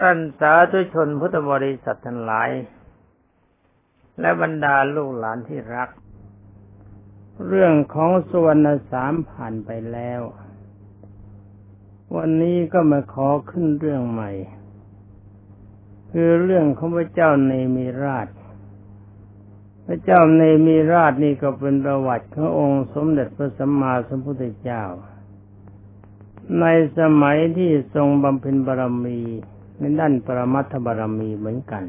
ท่านสาธุชนพุทธบริษัททั้งหลาย และบรรดาลูกหลานที่รัก เรื่องของสวรรณสามผ่านไปแล้ว วันนี้ก็มาขอขึ้นเรื่องใหม่ คือเรื่องของพระเจ้าในมีราช พระเจ้าในมีราชนี่ก็เป็นประวัติขององค์สมเด็จพระสัมมาสัมพุทธเจ้า ในสมัยที่ทรงบำเพ็ญบารมี ในด้านปรมัตถบารมีเหมือนกัน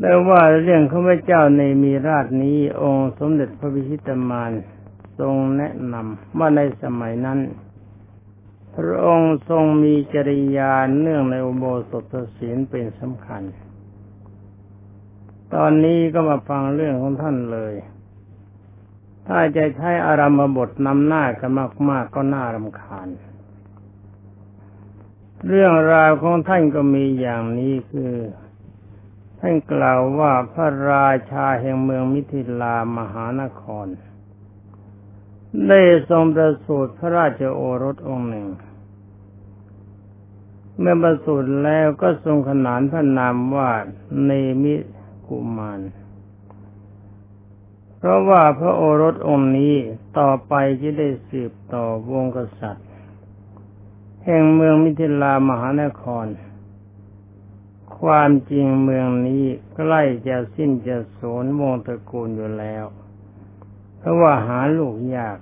แต่ว่าเรื่องของพระเจ้าในมีราชนี้ องค์สมเด็จพระพิชิตมารทรงแนะนำว่าในสมัยนั้น พระองค์ทรงมีจริยาเนื่องในอุโบสถศีลเป็นสำคัญ ตอนนี้ก็มาฟังเรื่องของท่านเลย ถ้าจะใช้อารามบทนำหน้ากันมากๆก็น่ารำคาญ เรื่องราวของท่านก็มีอย่างนี้คือ ท่านกล่าวว่าพระราชาแห่งเมืองมิถิลามหานคร ได้ทรงประสูติพระราชโอรสองค์หนึ่ง เมื่อประสูติแล้วก็ทรงขนานพระนามว่าเนมิกุมารเพราะว่าพระโอรสองค์นี้ต่อไปจะได้สืบต่อวงกษัตริย์ แห่งเมืองมิถิลามหานคร ความจริงเมืองนี้ใกล้จะสิ้นจะสูญวงตระกูลอยู่แล้ว เพราะว่าหาลูกยาก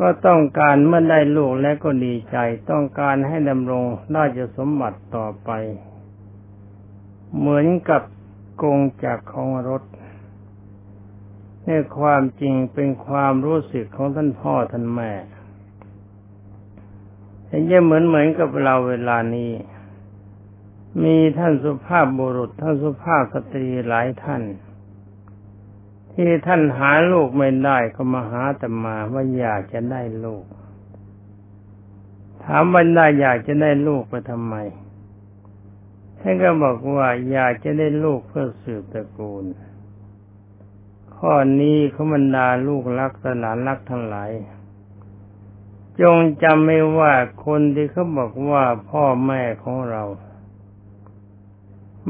ก็ต้องการเมื่อได้ลูกและก็ดีใจ ต้องการให้ดำรงราชสมบัติต่อไป เหมือนกับกงจากของรถในความจริงเป็นความรู้สึกของท่านพ่อท่านแม่ เห็นจะเหมือนเหมือนกับเราเวลานี้ มีท่านสุภาพบุรุษ ท่านสุภาพสตรีหลายท่าน ที่ท่านหาลูกไม่ได้ก็มาหาแต่มาว่าอยากจะได้ลูก ถามว่าได้อยากจะได้ลูกไปทำไมท่านก็บอกว่าอยากจะได้ลูกเพื่อสืบตระกูล ข้อนี้เขาบรรดาลูกรักสนานรักทั้งหลาย จงจำไม่ว่าคนที่เขาบอกว่าพ่อแม่ของเรา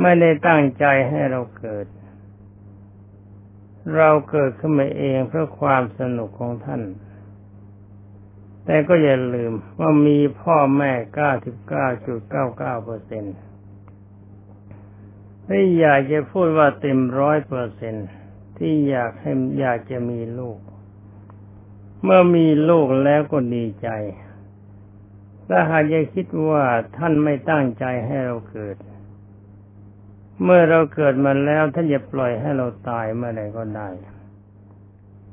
ไม่ได้ตั้งใจให้เราเกิด เราเกิดขึ้นมาเองเพราะความสนุกของท่าน แต่ก็อย่าลืมว่ามีพ่อแม่เก้าสิบเก้าจุดเก้าเก้าเปอร์เซ็นต์ไม่อยากจะพูดว่าเต็มร้อยเปอร์เซ็นต์ที่อยากให้อยากจะมีลูก เมื่อมีลูกแล้วก็ดีใจถ้าหากจะคิดว่าท่านไม่ตั้งใจให้เราเกิด เมื่อเราเกิดมาแล้วท่านจะปล่อยให้เราตายเมื่อใดก็ได้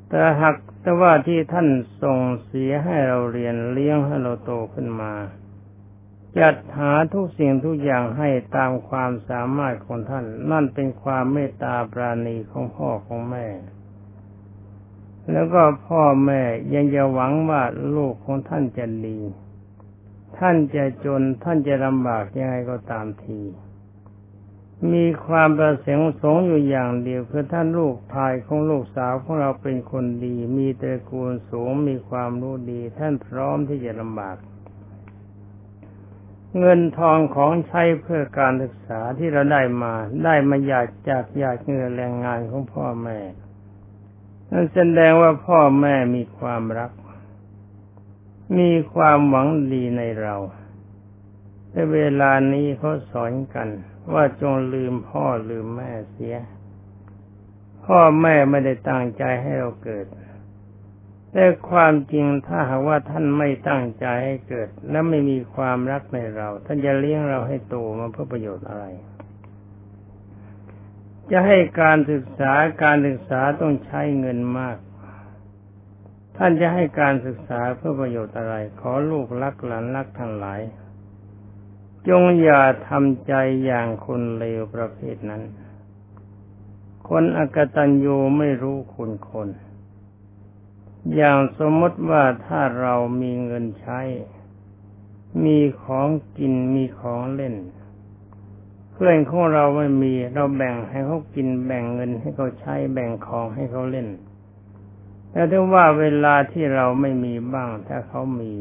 แต่หากแต่ว่าที่ท่านส่งเสียให้เราเรียนเลี้ยงให้เราโตขึ้นมาจัดหาทุกสิ่งทุกอย่างให้ตามความสามารถของท่าน นั่นเป็นความเมตตาปราณีของพ่อของแม่ แล้วก็พ่อแม่ยังจะหวังว่าลูกของท่านจะดี ท่านจะจนท่านจะลำบากยังไงก็ตามที มีความประสงค์สงอยู่อย่างเดียวคือท่านลูกชายของลูกสาวของเราเป็นคนดี มีตระกูลสูงมีความรู้ดี ท่านพร้อมที่จะลำบากเงินทองของใช้เพื่อการศึกษาที่เราได้มา ได้มาอยากจากอยากเงินแรงงานของพ่อแม่ นั่นแสดงว่าพ่อแม่มีความรัก มีความหวังดีในเราในเวลานี้เขาสอนกัน ว่าจงลืมพ่อลืมแม่เสีย พ่อแม่ไม่ได้ตั้งใจให้เราเกิด แต่ความจริงถ้าหากว่าท่านไม่ตั้งใจให้เกิด และไม่มีความรักในเรา ท่านจะเลี้ยงเราให้โตมาเพื่อประโยชน์อะไร จะให้การศึกษาการศึกษาต้องใช้เงินมาก ท่านจะให้การศึกษาเพื่อประโยชน์อะไร ขอลูกรักหลานรักทั้งหลาย จงอย่าทำใจอย่างคนเลวประเภทนั้น คนอกตัญญูไม่รู้คุณคน อย่างสมมติว่าถ้าเรามีเงินใช้ มีของกินมีของเล่น พื่อนของเราไม่มี เราแบ่งให้เขากินแบ่งเงินให้เขาใช้แบ่งของให้เขาเล่น แต่ถ้าว่าเวลาที่เราไม่มีบ้างถ้าเขามี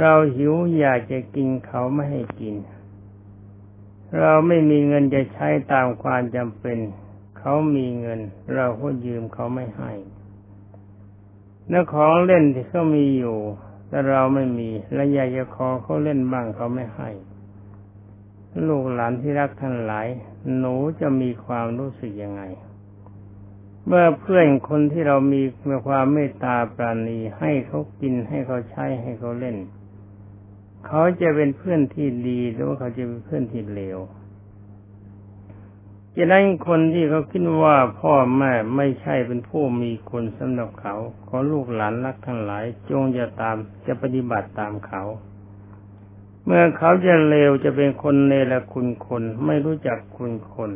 เราหิวอยากจะกินเขาไม่ให้กิน เราไม่มีเงินจะใช้ตามความจำเป็น เขามีเงิน เราก็ยืมเขาไม่ให้นื้อของเล่นที่เขามีอยู่ แต่เราไม่มี และอยากจะขอเขาเล่นบ้างเขาไม่ให้ ลูกหลานที่รักท่านหลาย หนูจะมีความรู้สึกยังไง เมื่อเพื่อนคนที่เรามีมีความเมตตาปราณีให้เขากินให้เขาใช้ให้เขาเล่น เขาจะเป็นเพื่อนที่ดีหรือว่าเขาจะเป็นเพื่อนที่เลวจะนั้นคนที่เขาคิดว่าพ่อแม่ไม่ใช่เป็นผู้มีคุณสำหรับเขา ขอลูกหลานรักทั้งหลาย จงจะตามจะปฏิบัติตามเขา เมื่อเขาจะเลวจะเป็นคนเนรคุณคน ไม่รู้จักคุณคน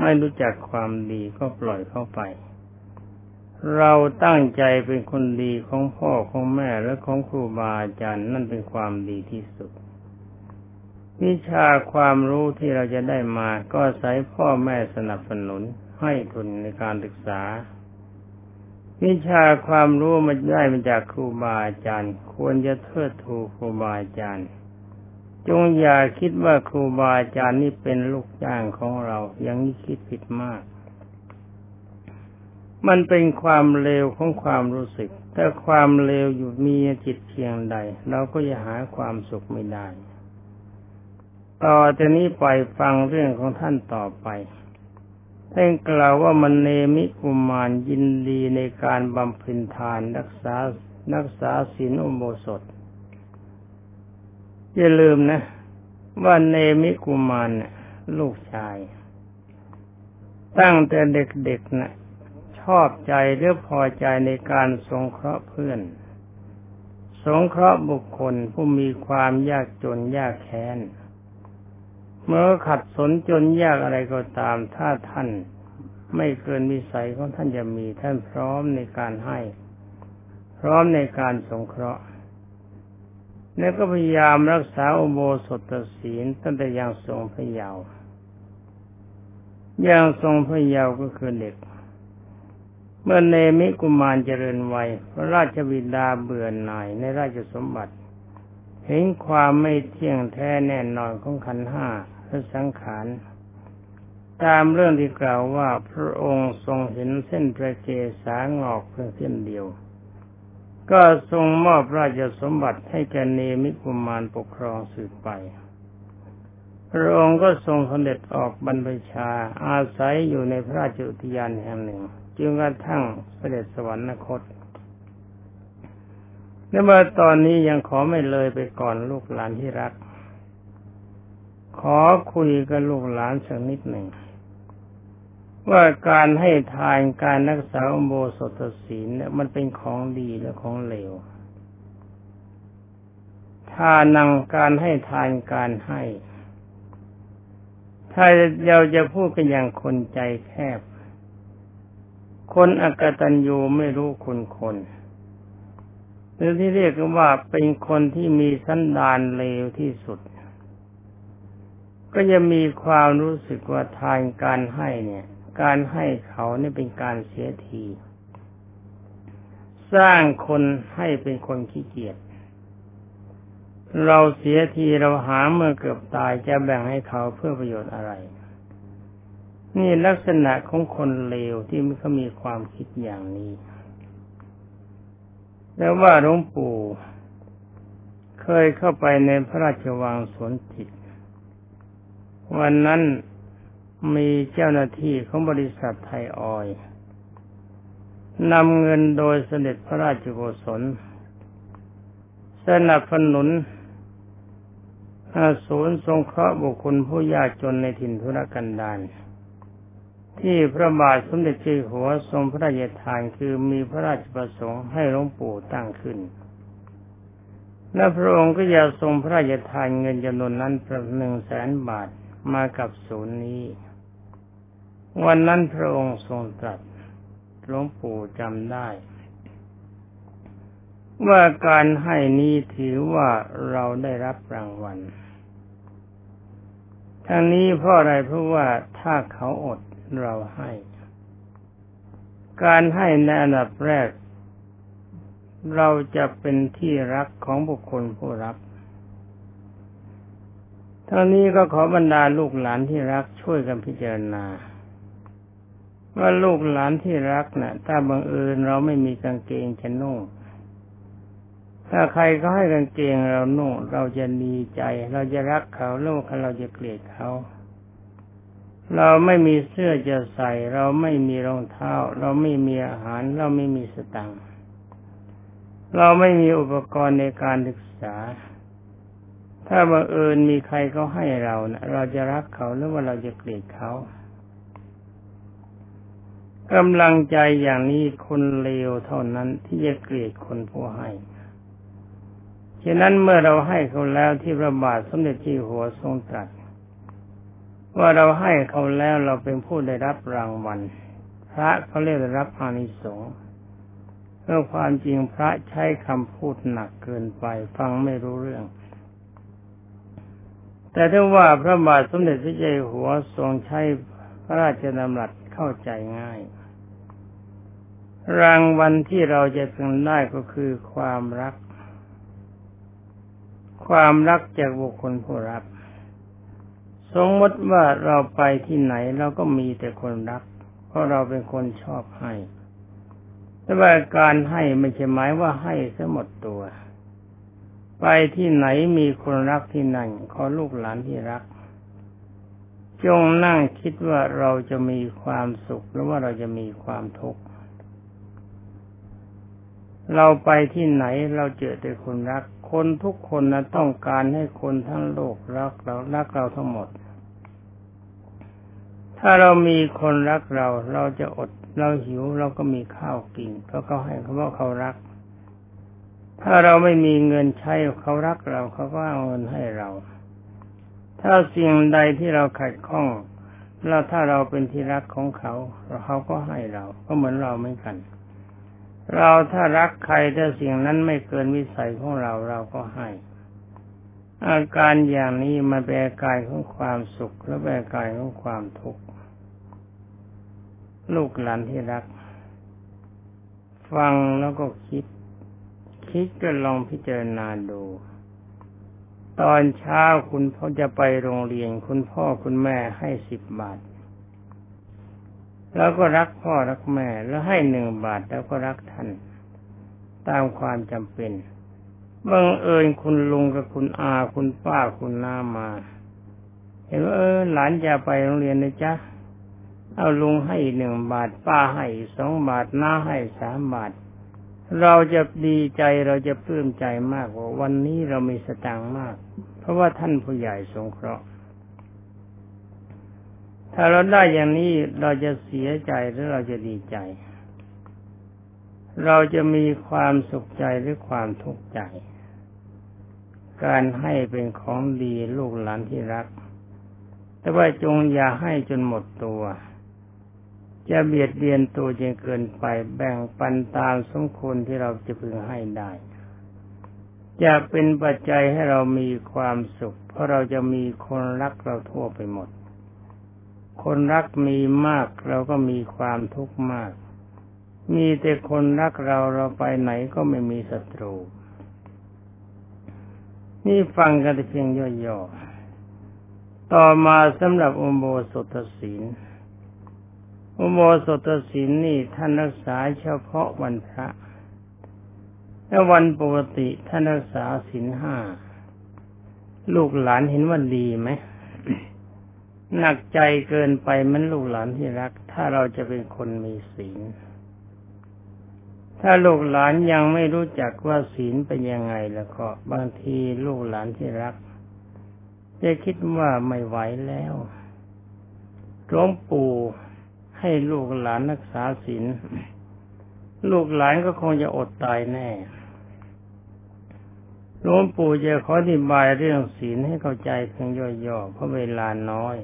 ไม่รู้จักความดีก็ปล่อยเข้าไป เราตั้งใจเป็นคนดีของพ่อของแม่และของครูบาอาจารย์นั่นเป็นความดีที่สุด วิชาความรู้ที่เราจะได้มาก็อาศัยพ่อแม่สนับสนุนให้ทุนในการศึกษา วิชาความรู้มันได้มาจากครูบาอาจารย์ ควรจะเทิดทูครูบาอาจารย์ จงอย่าคิดว่าครูบาอาจารย์นี่เป็นลูกจ้างของเราอย่างนี้คิดผิดมาก มันเป็นความเลวของความรู้สึก ถ้าความเลวอยู่มีจิตเพียงใด เราก็จะหาความสุขไม่ได้ ต่อจากนี้ไปฟังเรื่องของท่านต่อไปท่านกล่าวว่ามันเนมิกุมารยินดีในการบำเพ็ญทานรักษารักษาศีลอุโบสถ อย่าลืมนะ ว่าเนมิกุมารลูกชาย ตั้งแต่เด็กๆนะชอบใจหรือพอใจในการสงเคราะห์เพื่อน สงเคราะห์บุคคลผู้มีความยากจนยากแค้น เมื่อขัดสนจนยากอะไรก็ตาม ถ้าท่านไม่เกินวิสัยของท่านจะมีท่านพร้อมในการให้ พร้อมในการสงเคราะห์ แล้วก็พยายามรักษาอุโบสถศีลตั้งแต่ยังทรงพระเยาว์ยังทรงพระเยาว์ก็คือเด็ก เมื่อเนมิกุมารเจริญวัยพระราชบิดาเบื่อหน่ายในราชสมบัติ เห็นความไม่เที่ยงแท้แน่นอนของขันห้าและสังขารตามเรื่องที่กล่าวว่าพระองค์ทรงเห็นเส้นประเกสางอกเพียงเส้นเดียว ก็ทรงมอบราชสมบัติให้แกเนมิกุมารปกครองสืบไป พระองค์ก็ทรงสเด็จออกบรรพชา อาศัยอยู่ในพระราชอุทยานแห่งหนึ่ง จึงกระทั่งเสด็จสวรรคตและเมื่อตอนนี้ยังขอไม่เลยไปก่อนลูกหลานที่รัก ขอคุยกับลูกหลานสักนิดหนึ่ง ว่าการให้ทานการรักษาโบสถศีลเนี่ยมันเป็นของดีและของเลวทานังการให้ทานการให้ ถ้าเราจะพูดกันอย่างคนใจแคบ คนอกตัญญูไม่รู้คุณคนหรือที่เรียกว่าเป็นคนที่มีสันดานเลวที่สุด ก็จะมีความรู้สึกว่าทานการให้เนี่ย การให้เขาเนี่ยเป็นการเสียที สร้างคนให้เป็นคนขี้เกียจเราเสียทีเราหาเมื่อเกือบตายจะแบ่งให้เขาเพื่อประโยชน์อะไร นี่ลักษณะของคนเลวที่มันเขามีความคิดอย่างนี้ แล้วว่าหลวงปู่เคยเข้าไปในพระราชวังสวนจิต วันนั้น มีเจ้าหน้าที่ของบริษัทไทยออยนำเงินโดยเสด็จพระราชโกศลสนับสนุนศูนย์สงเคราะห์บุคคลผู้ยากจนในถิ่นธุรกันดารที่พระบาทสมเด็จเจ้าหัวทรงพระราชทานคือมีพระราชประสงค์ให้หลวงปู่ตั้งขึ้น และพระองค์ก็อยากทรงพระราชทานเงินจำนวนนั้นประมาณหนึ่งแสนบาทมากับศูนย์นี้ วันนั้นพระองค์ทรงตรัสหลวงปู่จำได้ ว่าการให้นี้ถือว่าเราได้รับรางวัลทั้งนี้เพราะอะไรเพราะว่าถ้าเขาอดเราให้ การให้ในอันดับแรก เราจะเป็นที่รักของบุคคลผู้รับทั้งนี้ก็ขอบรรดาลูกหลานที่รักช่วยกันพิจารณา ว่าลูกหลานที่รักนะ่ะ ถ้าบังเอิญเราไม่มีกางเกงจะนุ่ง ถ้าใครก็ให้กางเกงเรานุ่ง เราจะดีใจ เราจะรักเขาโลกเราจะเกลียดเขา เราไม่มีเสื้อจะใส่ เราไม่มีรองเท้า เราไม่มีอาหาร เราไม่มีสตังค์เราไม่มีอุปกรณ์ในการศึกษา ถ้าบังเอิญมีใครเขาให้เรานะเราจะรักเขาหรือว่าเราจะเกลียดเขา กำลังใจอย่างนี้คนเลวเท่านั้นที่จะเกลียดคนผู้ให้ ฉะนั้นเมื่อเราให้เขาแล้วที่พระบาทสมเด็จที่หัวทรงตรัสว่าเราให้เขาแล้วเราเป็นผู้ได้รับรางวัล พระเขาเรียกรับอานิสงส์เพื่อความจริงพระใช้คำพูดหนักเกินไปฟังไม่รู้เรื่อง แต่ถ้าว่าพระบาทสมเด็จพระเจ้าหัวทรงใช้พระราชดำรัส เข้าใจง่าย รางวัลที่เราจะพึงได้ก็คือความรัก ความรักจากบุคคลผู้รับ สมมติว่าเราไปที่ไหนเราก็มีแต่คนรัก เพราะเราเป็นคนชอบให้ แต่ว่าการให้ไม่ใช่หมายว่าให้ซะหมดตัว ไปที่ไหนมีคนรักที่นั่นขอลูกหลานที่รัก จงนั่งคิดว่าเราจะมีความสุขหรือว่าเราจะมีความทุกข์ เราไปที่ไหนเราเจอแต่คนรัก คนทุกคนนะต้องการให้คนทั้งโลกรักเรารักเราทั้งหมด ถ้าเรามีคนรักเรา เราจะอดเราหิวเราก็มีข้าวกินเพราะเขาให้เขาว่าเขารัก ถ้าเราไม่มีเงินใช้เขารักเราเขาก็เอาเงินให้เรา ถ้าสิ่งใดที่เราขัดข้องแล้วถ้าเราเป็นที่รักของเขาเขาก็ให้เรา ก็เหมือนเราเหมือนกัน เราถ้ารักใครถ้าสิ่งนั้นไม่เกินวิสัยของเราเราก็ให้ อาการอย่างนี้มันเป็นอาการของความสุขและเป็นอาการของความทุกข์ลูกหลานที่รัก ฟังแล้วก็คิด คิดก็ลองพิจารณาดู ตอนเช้าคุณพ่อจะไปโรงเรียน คุณพ่อคุณแม่ให้สิบบาท แล้วก็รักพ่อรักแม่ แล้วให้หนึ่งบาทแล้วก็รักท่าน ตามความจำเป็นบังเอิญคุณลุงกับคุณอาคุณป้าคุณน้ามา เห็นว่าเออหลานจะไปโรงเรียนนะจ๊ะเอาลุงให้หนึ่งบาท ป้าให้สองบาทน้าให้สามบาท เราจะดีใจเราจะปลื้มใจมากว่าวันนี้เรามีสตางค์มาก เพราะว่าท่านผู้ใหญ่สงเคราะห์ ถ้าเราได้อย่างนี้เราจะเสียใจหรือเราจะดีใจ เราจะมีความสุขใจหรือความทุกข์ใจ การให้เป็นของดีลูกหลานที่รัก แต่ว่าจงอย่าให้จนหมดตัวจะเบียดเบียนตัวจนเกินไปแบ่งปันตามสมควรที่เราจะพึงให้ได้ จะเป็นปัจจัยให้เรามีความสุข เพราะเราจะมีคนรักเราทั่วไปหมด คนรักมีมากเราก็มีความทุกข์มาก มีแต่คนรักเราเราไปไหนก็ไม่มีศัตรู นี่ฟังกันเพียงย่อๆ ต่อมาสำหรับอุโบสถศีล อุโบสถศีลนี่ท่านรักษาเฉพาะวันพระ ถ้าวันปกติท่านรักษาศีลห้าลูกหลานเห็นว่าดีไหมหนักใจเกินไปมันลูกหลานที่รัก ถ้าเราจะเป็นคนมีศีล ถ้าลูกหลานยังไม่รู้จักว่าศีลเป็นยังไงแล้วก็บางทีลูกหลานที่รัก จะคิดว่าไม่ไหวแล้วหลวงปู่ให้ลูกหลานรักษาศีลลูกหลานก็คงจะอดตายแน่ หลวงปู่จะขออธิบายเรื่องศีลให้เข้าใจเพียงย่อๆเพราะเวลาน้อย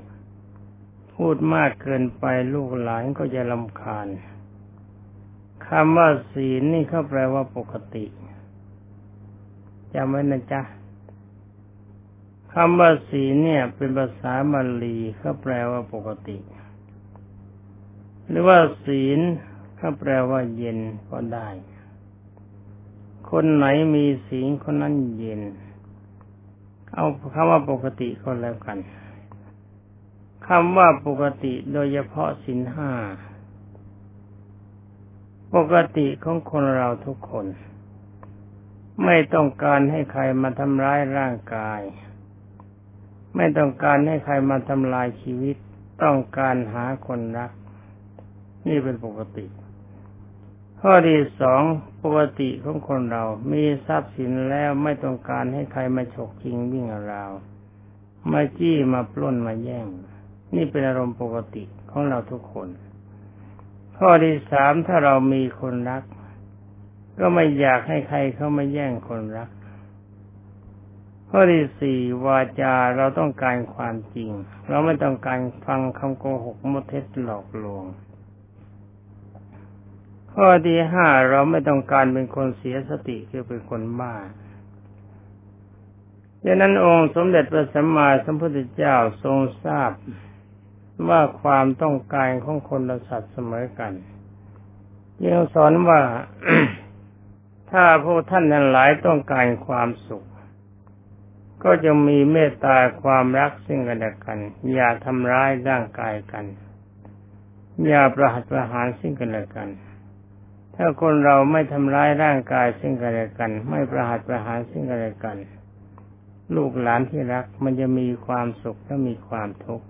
พูดมากเกินไปลูกหลานก็จะลำคาญคำว่าศีลนี่เขาแปลว่าปกติจำไว้นะจ๊ะคำว่าศีลเนี่ย เป็นภาษาบาลีเขาแปลว่าปกติ หรือว่าศีลก็แปลว่าเย็นก็ได้ คนไหนมีศีลคนนั้นเย็น เอาคำว่าปกติก็แล้วกันคำว่าปกติโดยเฉพาะศีลห้า ปกติของคนเราทุกคน ไม่ต้องการให้ใครมาทำร้ายร่างกาย ไม่ต้องการให้ใครมาทำลายชีวิต ต้องการหาคนรัก นี่เป็นปกติ ข้อที่สองปกติของคนเรา มีทรัพย์สินแล้วไม่ต้องการให้ใครมาฉกชิงวิ่งราวมาจี้มาปล้นมาแย่ง นี่เป็นอารมณ์ปกติของเราทุกคน ข้อที่สามถ้าเรามีคนรัก ก็ไม่อยากให้ใครเข้ามาแย่งคนรัก ข้อที่สี่วาจาเราต้องการความจริง เราไม่ต้องการฟังคำโกหกมดเท็จหลอกลวง ข้อที่ห้าเราไม่ต้องการเป็นคนเสียสติคือเป็นคนบ้าดังนั้นองค์สมเด็จพระสัมมาสัมพุทธเจ้าทรงทราบว่าความต้องการของคนและสัตว์เสมอกันยังสอนว่าถ้าพวกท่านนั้นหลายต้องการความสุข ก็จะมีเมตตาความรักซึ่งกันและกัน อย่าทำร้ายร่างกายกัน อย่าประหัตประหารซึ่งกันและกัน ถ้าคนเราไม่ทำร้ายร่างกายซึ่งกันและกัน ไม่ประหัตประหารซึ่งกันและกัน ลูกหลานที่รักมันจะมีความสุขและมีความทุกข์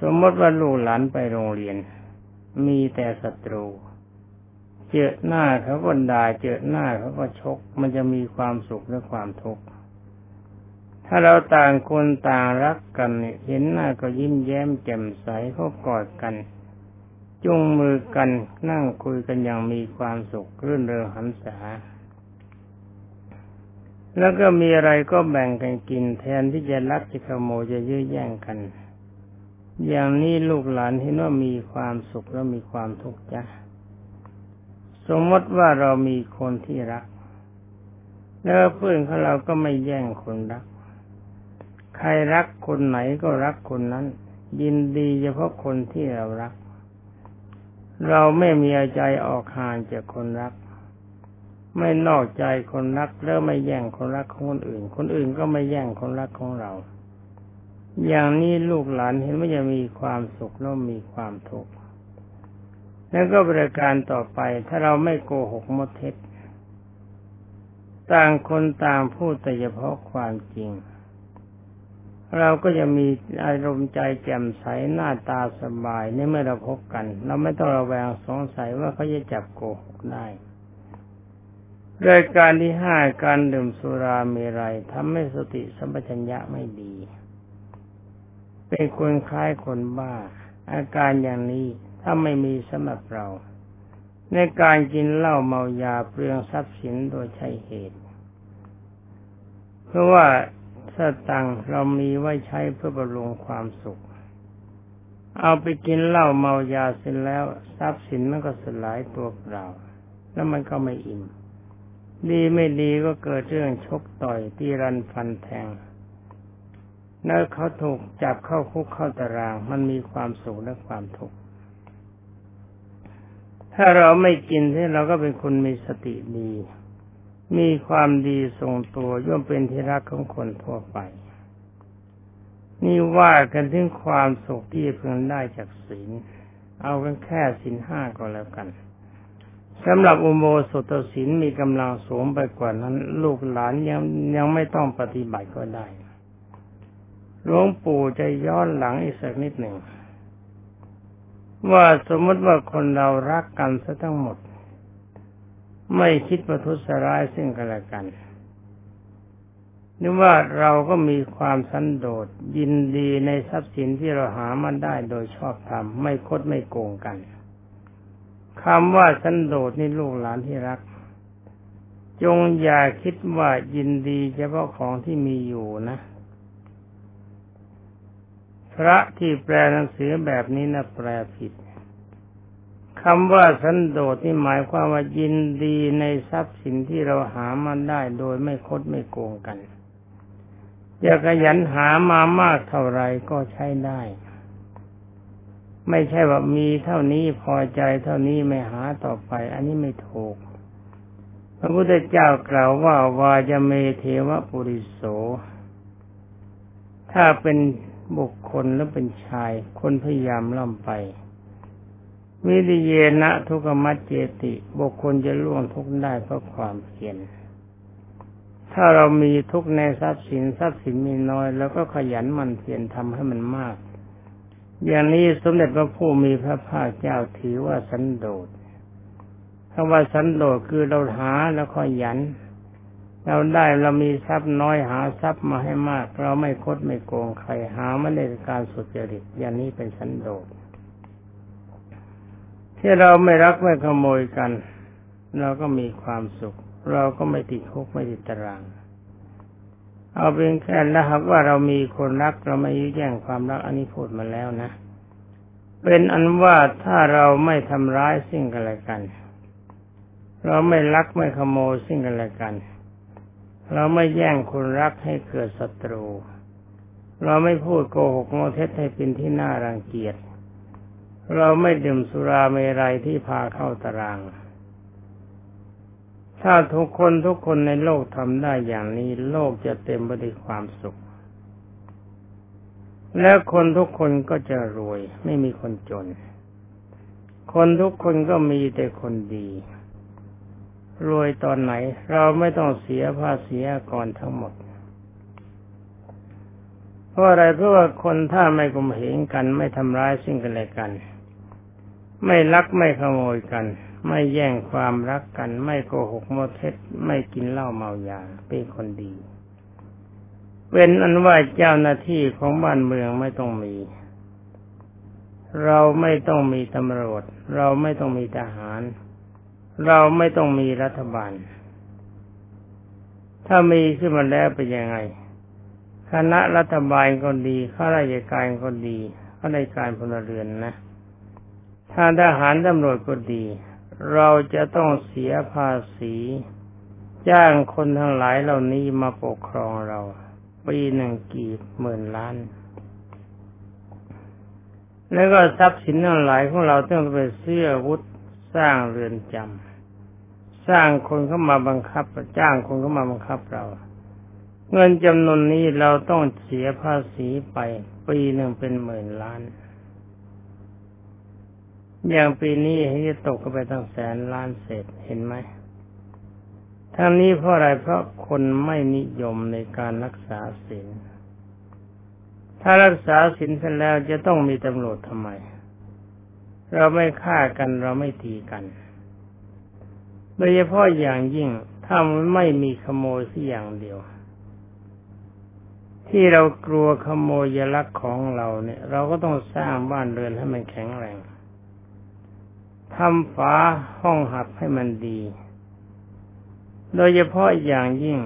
สมมติว่าลูกหลานไปโรงเรียน มีแต่ศัตรู เจอหน้าเขาก็ด่าเจอหน้าเขาก็ชก มันจะมีความสุขและความทุกข์ถ้าเราต่างคนต่างรักกันเห็นหน้าก็ยิ้มแย้มแจ่มใสเขากอดกัน จุงมือกันนั่งคุยกันอย่างมีความสุขรื่นเริงหันษา แล้วก็มีอะไรก็แบ่งกันกินแทนที่จะรักจะขโมยจะยื้อแย่งกัน อย่างนี้ลูกหลานเห็นว่ามีความสุขแล้วมีความทุกข์จ้ะสมมติว่าเรามีคนที่รัก แล้วเพื่อนของเราก็ไม่แย่งคนรัก ใครรักคนไหนก็รักคนนั้น ยินดีเฉพาะคนที่เรารัก เราไม่มีใจออกห่างจากคนรัก ไม่นอกใจคนรักแล้วไม่แย่งคนรักของคนอื่น คนอื่นก็ไม่แย่งคนรักของเรา อย่างนี้ลูกหลานเห็นว่าจะมีความสุขแล้วมีความทุกข์แล้วก็บริการต่อไปถ้าเราไม่โกหกมดเท็จ ต่างคนต่างพูดแต่เฉพาะความจริง เราก็จะมีอารมณ์ใจแจ่มใสหน้าตาสบายในเมื่อเราพบกัน เราไม่ต้องระแวงสงสัยว่าเขาจะจับโกหกได้รายการที่ห้าการดื่มสุราเมรัยทำให้สติสัมปชัญญะไม่ดี เป็นคนคล้ายคนบ้า อาการอย่างนี้ถ้าไม่มีสำหรับเรา ในการกินเหล้าเมายาเปลืองทรัพย์สินโดยใช่เหตุ เพราะว่า สตังเรามีไว้ใช้เพื่อบำรุงความสุข เอาไปกินเหล้าเมายาเสร็จแล้ว ทรัพย์สินมันก็สลายตัวเปล่า แล้วมันก็ไม่อิ่ม ดีไม่ดีก็เกิดเรื่องชกต่อยตีรันฟันแทงแล้วเขาถูกจับเข้าคุกเข้าตาราง มันมีความสุขและความทุกข์ถ้าเราไม่กินที่เราก็เป็นคนมีสติดี มีความดีทรงตัวย่อมเป็นที่รักของคนทั่วไป นี่ว่ากันถึงความสุขที่เพิ่งได้จากศีล เอากันแค่ศีลห้าก็แล้วกันสำหรับอุโมสถศีลมีกำลังสูงไปกว่านั้น ลูกหลานยังยังไม่ต้องปฏิบัติก็ได้หลวงปู่จะย้อนหลังอีกสักนิดหนึ่ง ว่าสมมติว่าคนเรารักกันซะทั้งหมด ไม่คิดประทุษร้ายซึ่งกันและกันนึกว่าเราก็มีความสันโดษยินดีในทรัพย์สินที่เราหามันได้โดยชอบธรรมไม่คดไม่โกงกันคำว่าสันโดษนี่ลูกหลานที่รัก จงอย่าคิดว่ายินดีเฉพาะของที่มีอยู่นะ พระที่แปลหนังสือแบบนี้นะแปลผิด คำว่าสันโดษนี่หมายความว่ายินดีในทรัพย์สินที่เราหามาได้โดยไม่คดไม่โกงกันจะขยันหามามากเท่าไรก็ใช้ได้ ไม่ใช่ว่ามีเท่านี้พอใจเท่านี้ไม่หาต่อไป อันนี้ไม่ถูก พระพุทธเจ้ากล่าวว่าวาจะเมเทวปุริโส ถ้าเป็นบุคคลแล้วเป็นชาย คนพยายามล่ำไป วิริเยนะทุกมัจเจติบุคคลจะล่วงทุกได้เพราะความเพียรถ้าเรามีทุกในทรัพย์สินทรัพย์สินมีน้อย แล้วก็ขยันมันเพียรทำให้มันมาก อย่างนี้สมเด็จพระผู้มีพระภาคเจ้าถือว่าสันโดษคำว่าสันโดษคือเราหาแล้วขยัน เราได้เรามีทรัพย์น้อยหาทรัพย์มาให้มาก เราไม่คดไม่โกงใครหาไม่ได้การสุจริตอย่างนี้เป็นสันโดษ ที่เราไม่รักไม่ขโมยกัน เราก็มีความสุข เราก็ไม่ติดคุกไม่ติดตาราง เอาเป็นแค่แล้วครับว่าเรามีคนรักเราไม่ยื้อแย่งความรักอันนี้พูดมาแล้วนะ เป็นอันว่าถ้าเราไม่ทำร้ายสิ่งกันและกัน เราไม่ลักไม่ขโมยสิ่งกันและกัน เราไม่แย่งคนรักให้เกิดศัตรู เราไม่พูดโกหกโมเท็จให้เป็นที่น่ารังเกียจ เราไม่ดื่มสุราเมรัยที่พาเข้าตาราง ถ้าทุกคนทุกคนในโลกทำได้อย่างนี้ โลกจะเต็มไปด้วยความสุข และคนทุกคนก็จะรวย ไม่มีคนจน คนทุกคนก็มีแต่คนดี รวยตอนไหน เราไม่ต้องเสียภาษีก่อนทั้งหมดเพราะอะไรเพราะว่าคนถ้าไม่กลมเหงกันไม่ทำร้ายสิ่งกันและกัน ไม่ลักไม่ขโมยกัน ไม่แย่งความรักกัน ไม่โกหกโมเท็จไม่กินเหล้าเมายาเป็นคนดีเป็นอันว่าเจ้าหน้าที่ของบ้านเมืองไม่ต้องมี เราไม่ต้องมีตำรวจ เราไม่ต้องมีทหาร เราไม่ต้องมีรัฐบาล ถ้ามีขึ้นมาแล้วเป็นยังไง คณะรัฐบาลก็ดีข้าราชการก็ดีข้าราชการพลเรือนนะ ถ้าทหารตำรวจก็ดี เราจะต้องเสียภาษีจ้างคนทั้งหลายเหล่านี้มาปกครองเรา ปีหนึ่งกี่หมื่นล้าน แล้วก็ทรัพย์สินทั้งหลายของเราต้องไปเสื้อวุธสร้างเรือนจำสร้างคนเข้ามาบังคับจ้างคนเข้ามาบังคับเรา เงินจำนวนนี้เราต้องเสียภาษีไป ปีหนึ่งเป็นหมื่นล้าน อย่างปีนี้ให้ตกกันไปตั้งแสนล้านเศษเห็นไหมทั้งนี้เพราะอะไรเพราะคนไม่นิยมในการรักษาศีลถ้ารักษาศีลเสร็จแล้วจะต้องมีตำรวจทำไม เราไม่ฆ่ากันเราไม่ตีกัน โดยเฉพาะอย่างยิ่งถ้ามันไม่มีขโมยสักอย่างเดียว ที่เรากลัวขโมยยลักของเราเนี่ย เราก็ต้องสร้างบ้านเรือนให้มันแข็งแรง ทำฝาห้องหับให้มันดี โดยเฉพาะอย่างยิ่ง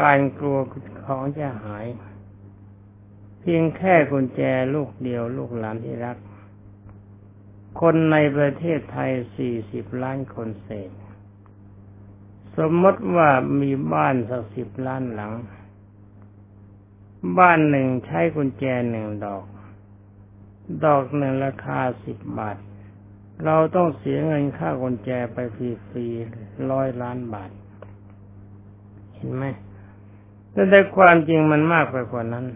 การกลัวของจะหาย เพียงแค่กุญแจลูกเดียวลูกหลานที่รัก คนในประเทศไทยสี่สิบล้านคนเศษ สมมติว่ามีบ้านสักสิบล้านหลัง บ้านหนึ่งใช้กุญแจหนึ่งดอก ดอกหนึ่งราคาสิบบาท เราต้องเสียเงินค่ากุญแจไปฟรีๆร้อยล้านบาท เห็นไหมแต่ในความจริงมันมากไปกว่านั้น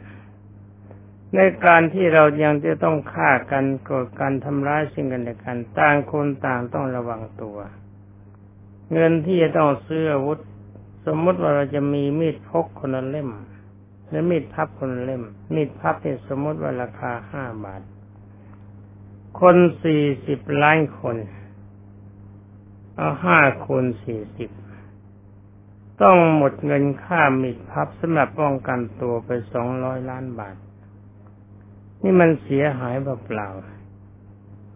ในการที่เรายังจะต้องฆ่ากันโกรธกันทำร้ายสิ่งกันและกันต่างคนต่างต้องระวังตัว เงินที่จะต้องซื้ออาวุธ สมมติว่าเราจะมีมีดพกคนละเล่มหรือมีดพับคนละเล่ม มีดพับเนี่ยสมมติว่าราคาห้าบาท คนสี่สิบล้านคน เอาห้าคูณสี่สิบ ต้องหมดเงินค่ามิดพับสำหรับป้องกันตัวไปสองร้อยล้านบาท นี่มันเสียหายเปล่า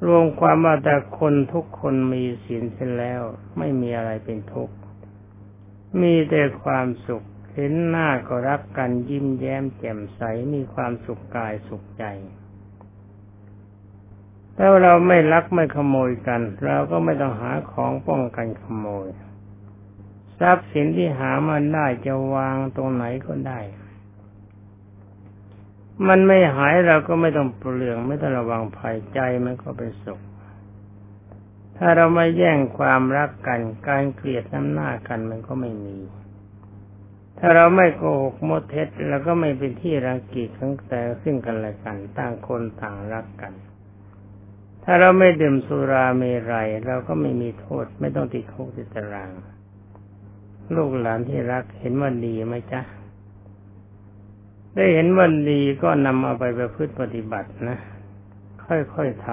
รวมความว่าแต่คนทุกคนมีศีลเสร็จแล้ว ไม่มีอะไรเป็นทุกข์ มีแต่ความสุข เห็นหน้าก็รักกันยิ้มแย้มแจ่มใส มีความสุขกายสุขใจ ถ้าเราไม่ลักไม่ขโมยกัน เราก็ไม่ต้องหาของป้องกันขโมย ทรัพย์สินที่หามาได้จะวางตรงไหนก็ได้ มันไม่หายเราก็ไม่ต้องเปลืองไม่ต้องระวังภัยใจมันก็เป็นสุข ถ้าเราไม่แย่งความรักกัน การเกลียดน้ำหน้ากันมันก็ไม่มีถ้าเราไม่โกหกมดเท็จแล้วก็ไม่เป็นที่รังเกียจของแต่ซึ่งกันและกันต่างคนต่างรักกัน ถ้าเราไม่ดื่มสุราเมรัยเราก็ไม่มีโทษ ไม่ต้องติดคุกติดตาราง ลูกหลานที่รักเห็นว่าดีไหมจ๊ะ ได้เห็นว่าดีก็นำเอาไปประพฤติปฏิบัตินะ ค่อยๆท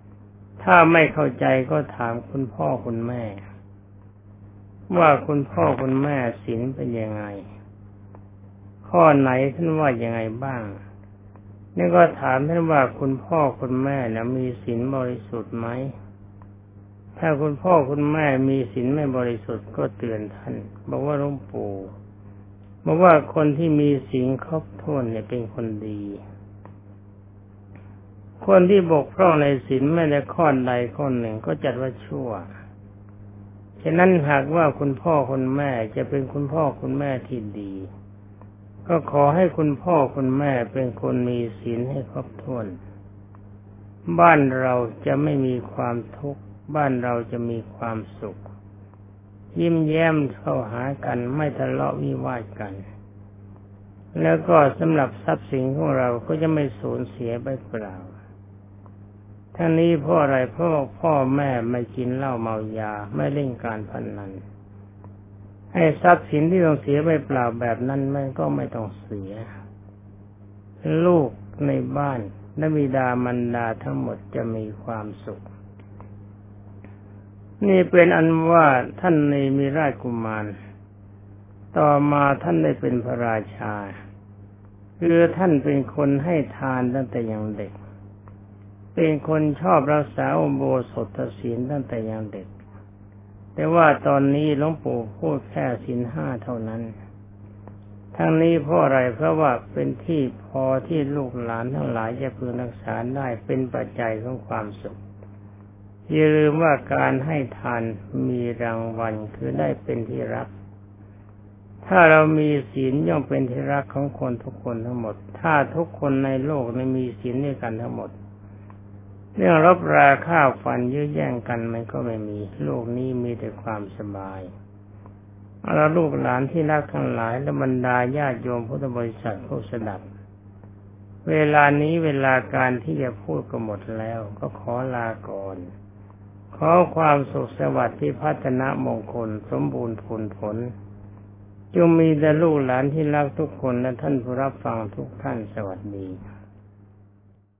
ำถ้าไม่เข้าใจก็ถามคุณพ่อคุณแม่ ว่าคุณพ่อคุณแม่ศีลเป็นยังไง ข้อไหนท่านว่ายังไงบ้าง นี่ก็ถามท่านว่าคุณพ่อคุณแม่นะมีศีลบริสุทธิ์ไหมถ้าคุณพ่อคุณแม่มีศีลไม่บริสุทธิ์ก็เตือนท่าน บอกว่าหลวงปู่บอกว่าคนที่มีศีลครบถ้วนเนี่ยเป็นคนดี คนที่บกพร่องในศีลไม่ได้ข้อใดข้อหนึ่งก็จัดว่าชั่ว ฉะนั้นหากว่าคุณพ่อคุณแม่จะเป็นคุณพ่อคุณแม่ที่ดี ก็ขอให้คุณพ่อคุณแม่เป็นคนมีศีลให้ครบถ้วน บ้านเราจะไม่มีความทุกข์ บ้านเราจะมีความสุข ยิ้มแย้มเข้าหากันไม่ทะเลาะวิวาทกัน แล้วก็สำหรับทรัพย์สินของเราก็จะไม่สูญเสียไปเปล่าทั้งนี้เพราะอะไรเพราะพ่อแม่ไม่กินเหล้าเมายาไม่เล่นการพนนัน ให้ทรัพย์สินที่ต้องเสียไปเปล่าแบบนั้นมันก็ไม่ต้องเสีย ลูกในบ้านและบิดามันดาทั้งหมดจะมีความสุข นี่เป็นอันว่าท่านในมีราชกุมาร ต่อมาท่านได้เป็นพระราชา คือท่านเป็นคนให้ทานตั้งแต่ยังเด็ก เป็นคนชอบรักษาอโบสถศีลตั้งแต่ยังเด็ก แต่ว่าตอนนี้หลวงปู่พูดแค่สินห้าเท่านั้น ทั้งนี้เพราะอะไรเพราะว่าเป็นที่พอที่ลูกหลานทั้งหลายจะพึงรักษาได้เป็นปัจจัยของความสุขอย่าลืมว่าการให้ทานมีรางวัลคือได้เป็นที่รัก ถ้าเรามีศีลย่อมเป็นที่รักของคนทุกคนทั้งหมด ถ้าทุกคนในโลกไม่มีศีลด้วยกันทั้งหมด เรื่องรบราข้าวฟันยื้อแย่งกันมันก็ไม่มี โลกนี้มีแต่ความสบายเราลูกหลานที่รักทั้งหลายและบรรดาญาติโยมพุทธบริษัทผู้สดับ เวลานี้เวลาการที่จะพูดก็หมดแล้ว ก็ขอลาก่อน ขอความสุขสวัสดิ์ที่พัฒนามงคลสมบูรณ์ผลผล จงมีแต่ลูกหลานที่รักทุกคนและท่านผู้รับฟังทุกท่านสวัสดี